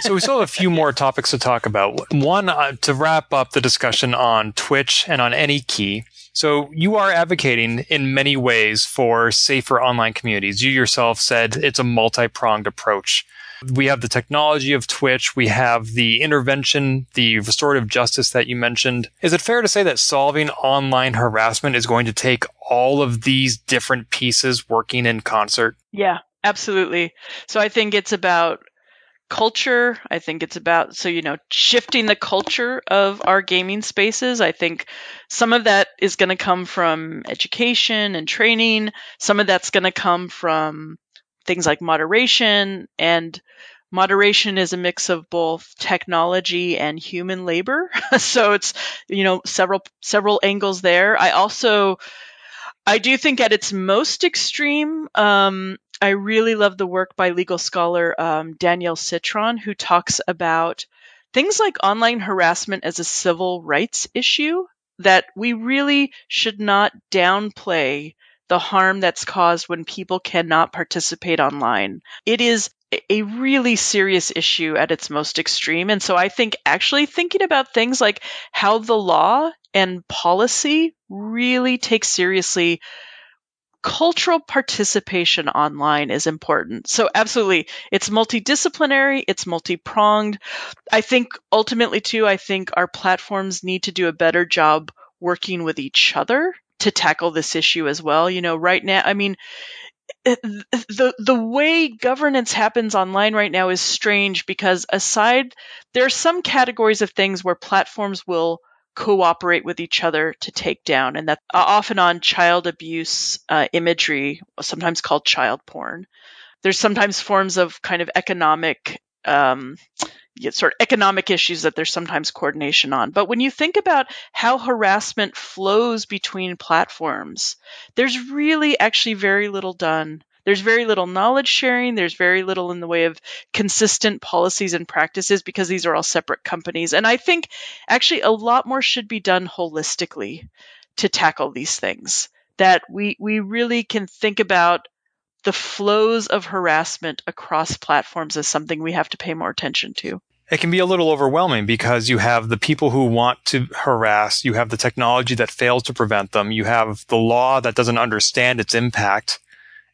so we still have a few more topics to talk about. One uh, to wrap up the discussion on Twitch and on AnyKey. So you are advocating in many ways for safer online communities. You yourself said it's a multi-pronged approach. We have the technology of Twitch. We have the intervention, the restorative justice that you mentioned. Is it fair to say that solving online harassment is going to take all of these different pieces working in concert? Yeah, absolutely. So I think it's about culture. I think it's about, so, you know, shifting the culture of our gaming spaces. I think some of that is going to come from education and training. Some of that's going to come from things like moderation and moderation is a mix of both technology and human labor so it's you know several several angles there i also i do think at its most extreme um, i really love the work by legal scholar um, danielle citron who talks about things like online harassment as a civil rights issue that we really should not downplay the harm that's caused when people cannot participate online. It is a really serious issue at its most extreme. And so I think actually thinking about things like how the law and policy really take seriously cultural participation online is important. So absolutely, it's multidisciplinary, it's multi-pronged. I think ultimately too, I think our platforms need to do a better job working with each other to tackle this issue as well. You know, right now, I mean, eh, the the way governance happens online right now is strange because aside there are some categories of things where platforms will cooperate with each other to take down and that uh, often on child abuse uh, imagery sometimes called child porn there's sometimes forms of kind of economic um, sort of economic issues that there's sometimes coordination on. But when you think about how harassment flows between platforms, there's really actually very little done. There's very little knowledge sharing. There's very little in the way of consistent policies and practices because these are all separate companies. And I think actually a lot more should be done holistically to tackle these things. That we, we really can think about the flows of harassment across platforms as something we have to pay more attention to. It can be a little overwhelming because you have the people who want to harass, you have the technology that fails to prevent them, you have the law that doesn't understand its impact,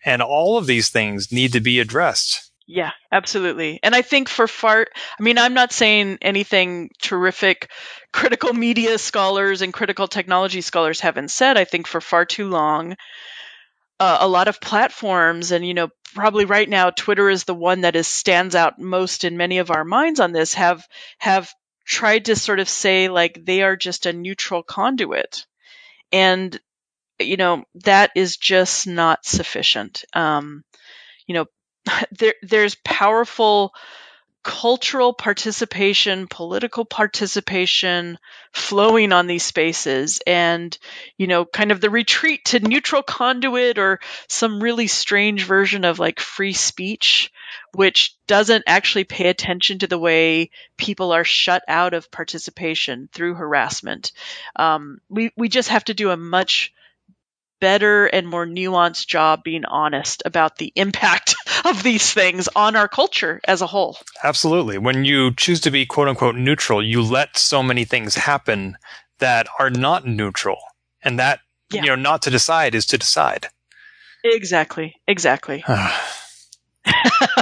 and all of these things need to be addressed. Yeah, absolutely. And I think for far, I mean, I'm not saying anything terrific critical media scholars and critical technology scholars haven't said. I think for far too long, uh, a lot of platforms and you know probably right now twitter is the one that is stands out most in many of our minds on this have have tried to sort of say like they are just a neutral conduit and you know that is just not sufficient um, you know there there's powerful cultural participation, political participation flowing on these spaces and, you know, kind of the retreat to neutral conduit or some really strange version of like free speech, which doesn't actually pay attention to the way people are shut out of participation through harassment. Um, we, we just have to do a much better and more nuanced job being honest about the impact of these things on our culture as a whole. Absolutely. When you choose to be quote unquote neutral, you let so many things happen that are not neutral. And that, yeah. you know, not to decide is to decide. Exactly. Exactly.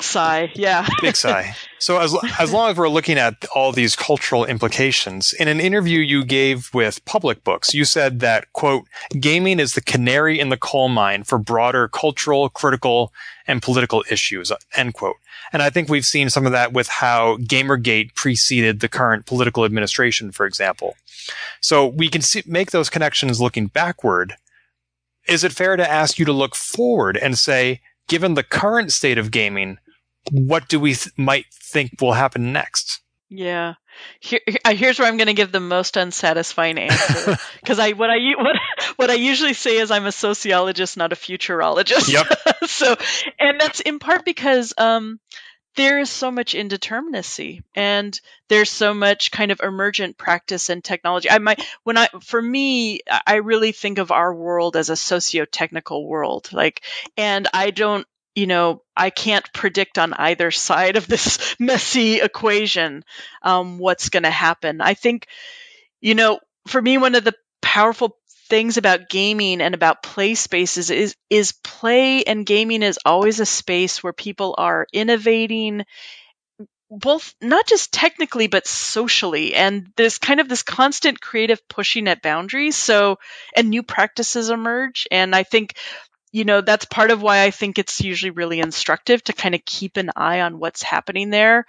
sigh. Yeah. Big sigh. So as as long as we're looking at all these cultural implications, in an interview you gave with Public Books, you said that quote, gaming is the canary in the coal mine for broader cultural, critical, and political issues, end quote. And I think we've seen some of that with how Gamergate preceded the current political administration, for example. So we can see, make those connections looking backward. Is it fair to ask you to look forward and say, given the current state of gaming, what do we th- might think will happen next? Yeah. Here, here's where I'm going to give the most unsatisfying answer because I what I what what I usually say is I'm a sociologist, not a futurologist. Yep. so, and that's in part because um, there is so much indeterminacy and there's so much kind of emergent practice and technology. I might when I for me, I really think of our world as a socio-technical world. Like, and I don't you know, I can't predict on either side of this messy equation um, what's going to happen. I think, you know, for me, one of the powerful things about gaming and about play spaces is is play and gaming is always a space where people are innovating both not just technically but socially and there's kind of this constant creative pushing at boundaries so and new practices emerge and i think you know, that's part of why I think it's usually really instructive to kind of keep an eye on what's happening there.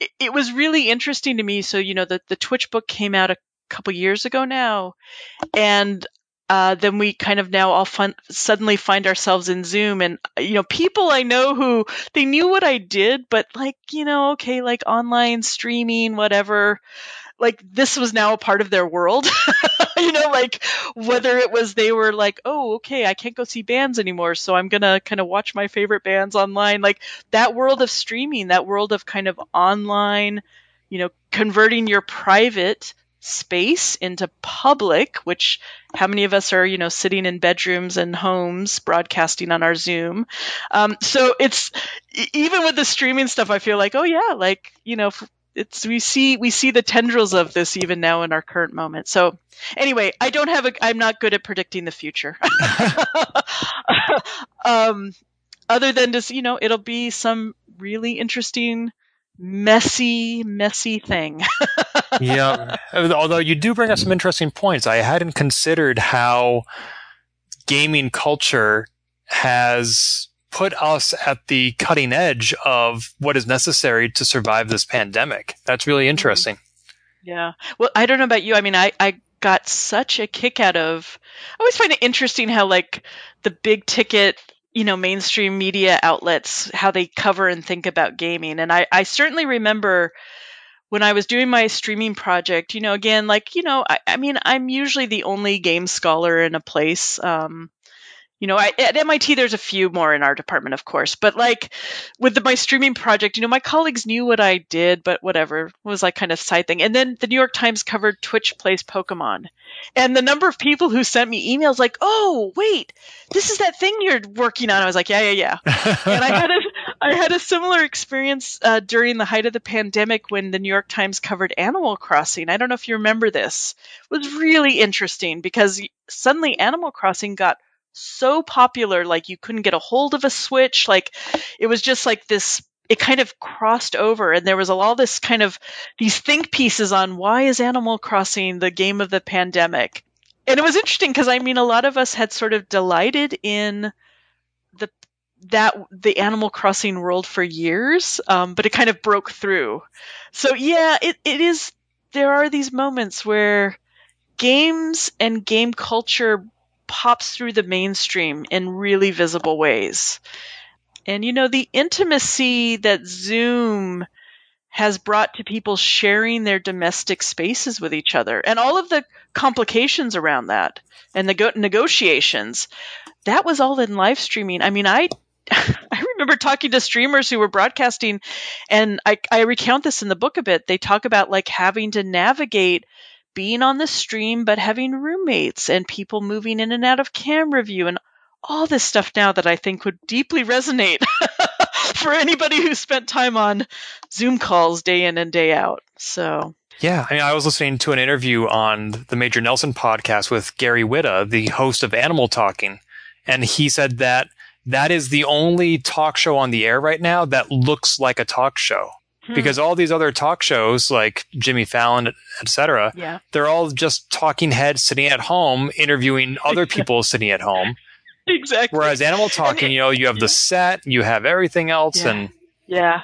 It, it was really interesting to me. So, you know, the, the Twitch book came out a couple years ago now, and uh, then we kind of now all fun- suddenly find ourselves in Zoom, and you know, people I know who they knew what I did, but like, you know, okay, like online streaming, whatever like this was now a part of their world. you know, like whether it was they were like, oh, okay, I can't go see bands anymore, so I'm gonna kind of watch my favorite bands online. Like that world of streaming, that world of kind of online, you know, converting your private space into public, which how many of us are, you know, sitting in bedrooms and homes broadcasting on our Zoom. Um, so it's even with the streaming stuff, I feel like, oh yeah, like, you know, it's we see we see the tendrils of this even now in our current moment. So anyway, I don't have a I'm not good at predicting the future. um, other than just you know it'll be some really interesting messy messy thing yeah although you do bring up some interesting points i hadn't considered how gaming culture has put us at the cutting edge of what is necessary to survive this pandemic. That's really mm-hmm. interesting. Yeah. Well, I don't know about you. I mean, I, I got such a kick out of, I always find it interesting how, like, the big ticket, you know, mainstream media outlets, how they cover and think about gaming. And I, I certainly remember when I was doing my streaming project, you know, again, like, you know, I, I mean, I'm usually the only game scholar in a place. Um, you know, I, at MIT, there's a few more in our department, of course, but like with the, my streaming project, you know, my colleagues knew what I did, but whatever it was like kind of side thing. And then the New York Times covered Twitch plays Pokemon, and the number of people who sent me emails like, "Oh, wait, this is that thing you're working on." I was like, "Yeah, yeah, yeah." and I had a I had a similar experience uh, during the height of the pandemic when the New York Times covered Animal Crossing. I don't know if you remember this. It was really interesting because suddenly Animal Crossing got so popular like you couldn't get a hold of a switch like it was just like this it kind of crossed over and there was all this kind of these think pieces on why is animal crossing the game of the pandemic and it was interesting because i mean a lot of us had sort of delighted in that the animal crossing world for years um, but it kind of broke through so yeah it, it is there are these moments where games and game culture pops through the mainstream in really visible ways. And you know, the intimacy that Zoom has brought to people sharing their domestic spaces with each other and all of the complications around that and the negotiations, that was all in live streaming. I mean, I I remember talking to streamers who were broadcasting, and I, I recount this in the book a bit. They talk about like having to navigate being on the stream, but having roommates and people moving in and out of camera view and all this stuff now that I think would deeply resonate for anybody who spent time on Zoom calls day in and day out. So. Yeah, I, mean, I was listening to an interview on the Major Nelson podcast with Gary Whitta, the host of Animal Talking, and he said that that is the only talk show on the air right now that looks like a talk show. Hmm. Because all these other talk shows like Jimmy Fallon, etc., yeah. they're all just talking heads sitting at home interviewing other people sitting at home. Exactly. Whereas Animal Talking, you know, you have the set, you have everything else, yeah. and yeah.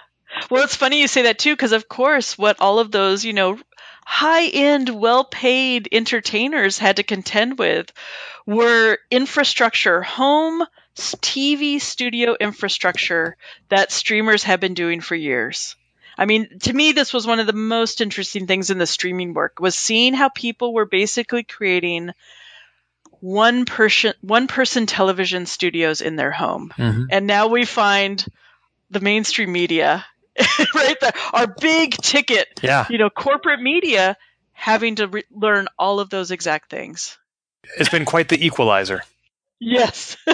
Well, it's funny you say that too, because of course, what all of those, you know, high end, well paid entertainers had to contend with were infrastructure, home TV studio infrastructure that streamers have been doing for years. I mean, to me, this was one of the most interesting things in the streaming work was seeing how people were basically creating one person one person television studios in their home, mm-hmm. and now we find the mainstream media, right? The, our big ticket, yeah. you know, corporate media having to re- learn all of those exact things. It's been quite the equalizer. yes.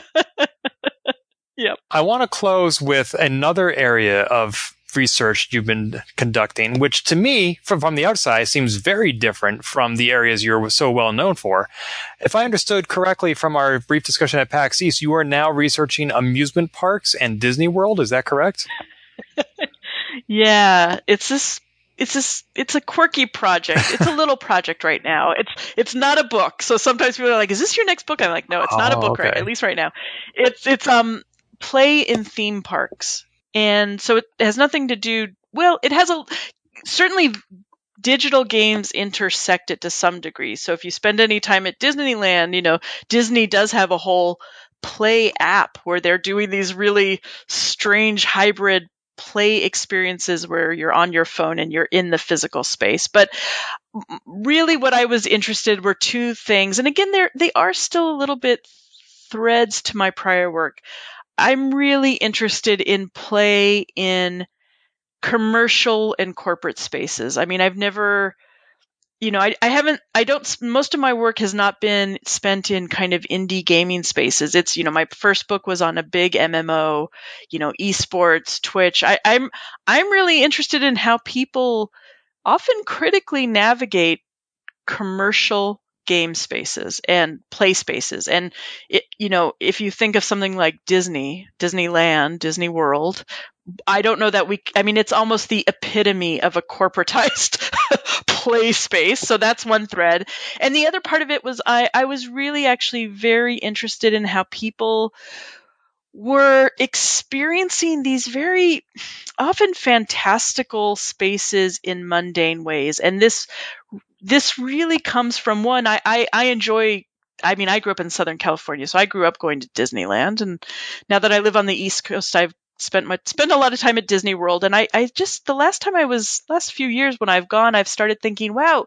yep. I want to close with another area of research you've been conducting, which to me, from, from the outside, seems very different from the areas you're so well known for. If I understood correctly from our brief discussion at PAX East, you are now researching amusement parks and Disney World. Is that correct? yeah, it's this it's this it's a quirky project. It's a little project right now. It's it's not a book. So sometimes people are like, "Is this your next book?" I'm like, "No, it's not a Oh, book right at least right now." It's it's um play in theme parks. And so it has nothing to do well, it has a certainly digital games intersect it to some degree. So if you spend any time at Disneyland, you know, Disney does have a whole play app where they're doing these really strange hybrid play experiences where you're on your phone and you're in the physical space. But really what I was interested were two things. And again, they're they are still a little bit threads to my prior work. I'm really interested in play in commercial and corporate spaces. I mean, I've never, you know, I, I haven't, I don't, most of my work has not been spent in kind of indie gaming spaces. It's, you know, my first book was on a big MMO, you know, esports, Twitch. I, I'm, I'm really interested in how people often critically navigate commercial game spaces and play spaces. And it, you know, if you think of something like Disney, Disneyland, Disney World, I don't know that we, I mean, it's almost the epitome of a corporatized play space. So that's one thread. And the other part of it was I, I was really actually very interested in how people were experiencing these very often fantastical spaces in mundane ways. And this, this really comes from one, I, I, I enjoy I mean, I grew up in Southern California, so I grew up going to Disneyland. And now that I live on the East Coast, I've spent my spent a lot of time at Disney World. And I, I just the last time I was last few years when I've gone, I've started thinking, wow,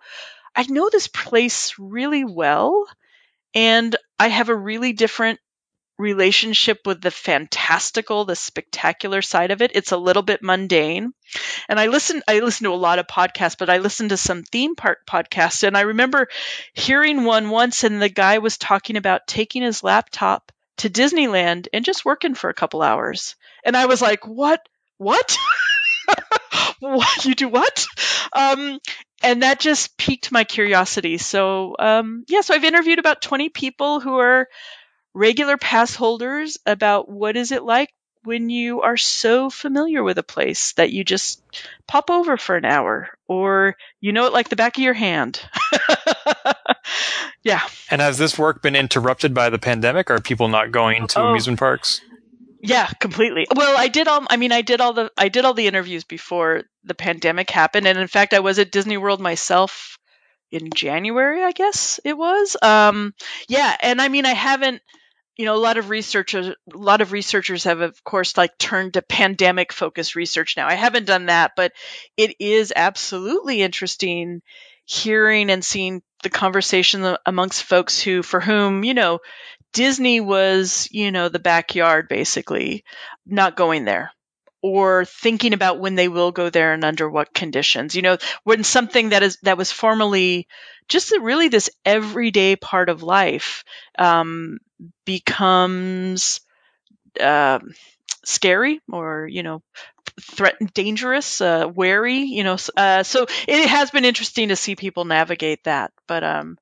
I know this place really well, and I have a really different relationship with the fantastical, the spectacular side of it. It's a little bit mundane. And I listen I listen to a lot of podcasts, but I listen to some theme park podcasts and I remember hearing one once and the guy was talking about taking his laptop to Disneyland and just working for a couple hours. And I was like, "What? What? what you do what?" Um and that just piqued my curiosity. So, um yeah, so I've interviewed about 20 people who are regular pass holders about what is it like when you are so familiar with a place that you just pop over for an hour or you know it like the back of your hand. yeah. And has this work been interrupted by the pandemic? Are people not going to Oh. amusement parks? Yeah, completely. Well, I did all I mean I did all the I did all the interviews before the pandemic happened and in fact I was at Disney World myself in January, I guess it was. Um yeah, and I mean I haven't you know a lot of researchers a lot of researchers have of course like turned to pandemic focused research now. I haven't done that, but it is absolutely interesting hearing and seeing the conversation amongst folks who for whom, you know, Disney was, you know, the backyard basically, not going there or thinking about when they will go there and under what conditions. You know, when something that is that was formerly just really this everyday part of life um, becomes uh, scary or you know threatened dangerous uh, wary you know uh, so it has been interesting to see people navigate that but um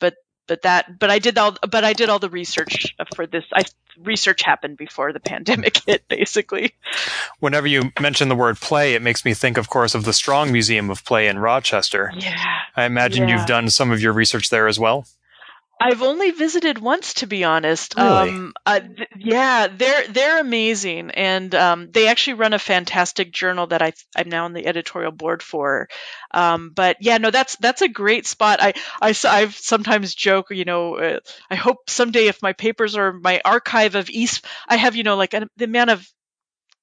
but but that but i did all but i did all the research for this i research happened before the pandemic hit basically Whenever you mention the word play, it makes me think, of course, of the Strong Museum of Play in Rochester. yeah I imagine Yeah. you've done some of your research there as well. I've only visited once, to be honest. Really? Um, uh, th- yeah, they're they're amazing, and um, they actually run a fantastic journal that I I'm now on the editorial board for. Um, but yeah, no, that's that's a great spot. I I've sometimes joke, you know, uh, I hope someday if my papers or my archive of East, I have you know like an, the amount of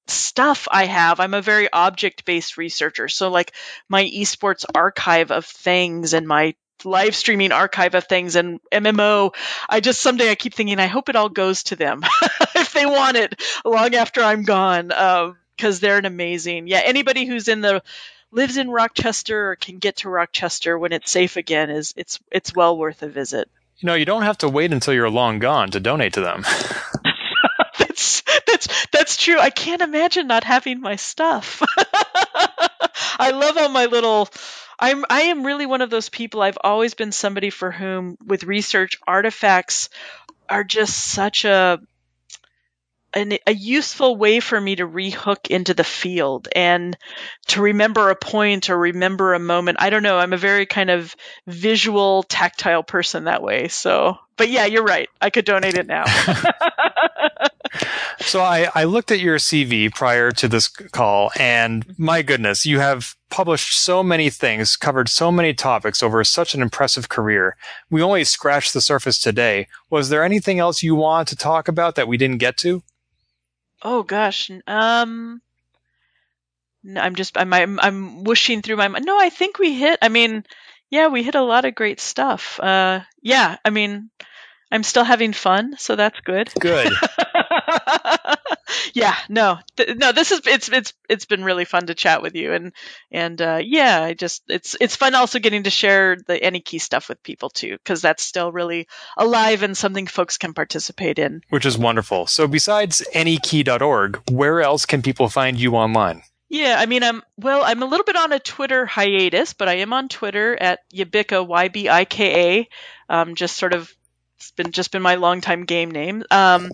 stuff I have. I'm a very object based researcher. So, like, my esports archive of things and my live streaming archive of things and MMO, I just someday I keep thinking, I hope it all goes to them if they want it long after I'm gone. Um, because they're an amazing, yeah, anybody who's in the lives in Rochester or can get to Rochester when it's safe again is it's it's well worth a visit. You know, you don't have to wait until you're long gone to donate to them. that's that's that's true. I can't imagine not having my stuff. I love all my little I'm I am really one of those people. I've always been somebody for whom with research artifacts are just such a an, a useful way for me to rehook into the field and to remember a point or remember a moment. I don't know. I'm a very kind of visual, tactile person that way. So, but yeah, you're right. I could donate it now. so I, I looked at your CV prior to this call, and my goodness, you have published so many things, covered so many topics over such an impressive career. We only scratched the surface today. Was there anything else you want to talk about that we didn't get to? Oh gosh, um, I'm just I'm, I'm I'm whooshing through my. No, I think we hit. I mean, yeah, we hit a lot of great stuff. Uh, yeah, I mean, I'm still having fun, so that's good. Good. yeah, no, th- no. This is it's it's it's been really fun to chat with you, and and uh, yeah, I just it's it's fun also getting to share the AnyKey stuff with people too, because that's still really alive and something folks can participate in. Which is wonderful. So besides AnyKey.org, where else can people find you online? Yeah, I mean, I'm well. I'm a little bit on a Twitter hiatus, but I am on Twitter at Yibika Y B I K A. Um, just sort of it's been just been my longtime game name. Um,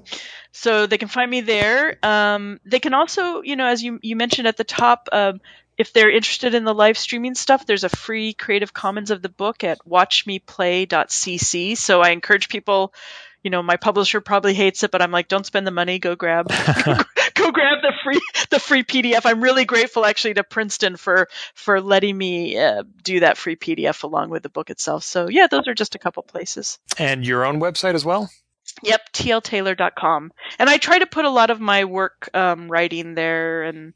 so they can find me there. Um, they can also, you know, as you you mentioned at the top, um, if they're interested in the live streaming stuff, there's a free Creative Commons of the book at watchmeplay.cc. So I encourage people. You know, my publisher probably hates it, but I'm like, don't spend the money. Go grab, go, grab the free the free PDF. I'm really grateful actually to Princeton for for letting me uh, do that free PDF along with the book itself. So yeah, those are just a couple places. And your own website as well. Yep, tltaylor.com. And I try to put a lot of my work um, writing there and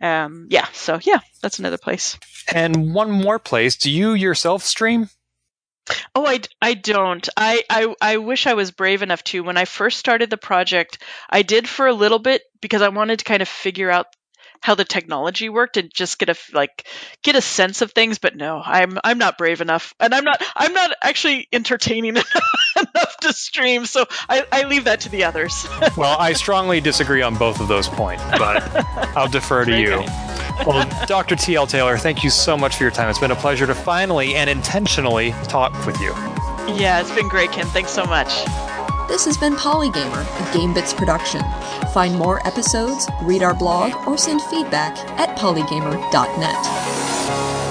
um, yeah, so yeah, that's another place. And one more place. Do you yourself stream? Oh, I, I don't. I, I, I wish I was brave enough to. When I first started the project, I did for a little bit because I wanted to kind of figure out how the technology worked and just get a like get a sense of things but no i'm i'm not brave enough and i'm not i'm not actually entertaining enough to stream so i, I leave that to the others well i strongly disagree on both of those points but i'll defer to you well, Dr. T.L. Taylor, thank you so much for your time. It's been a pleasure to finally and intentionally talk with you. Yeah, it's been great, Ken. Thanks so much. This has been Polygamer, a GameBits production. Find more episodes, read our blog, or send feedback at polygamer.net.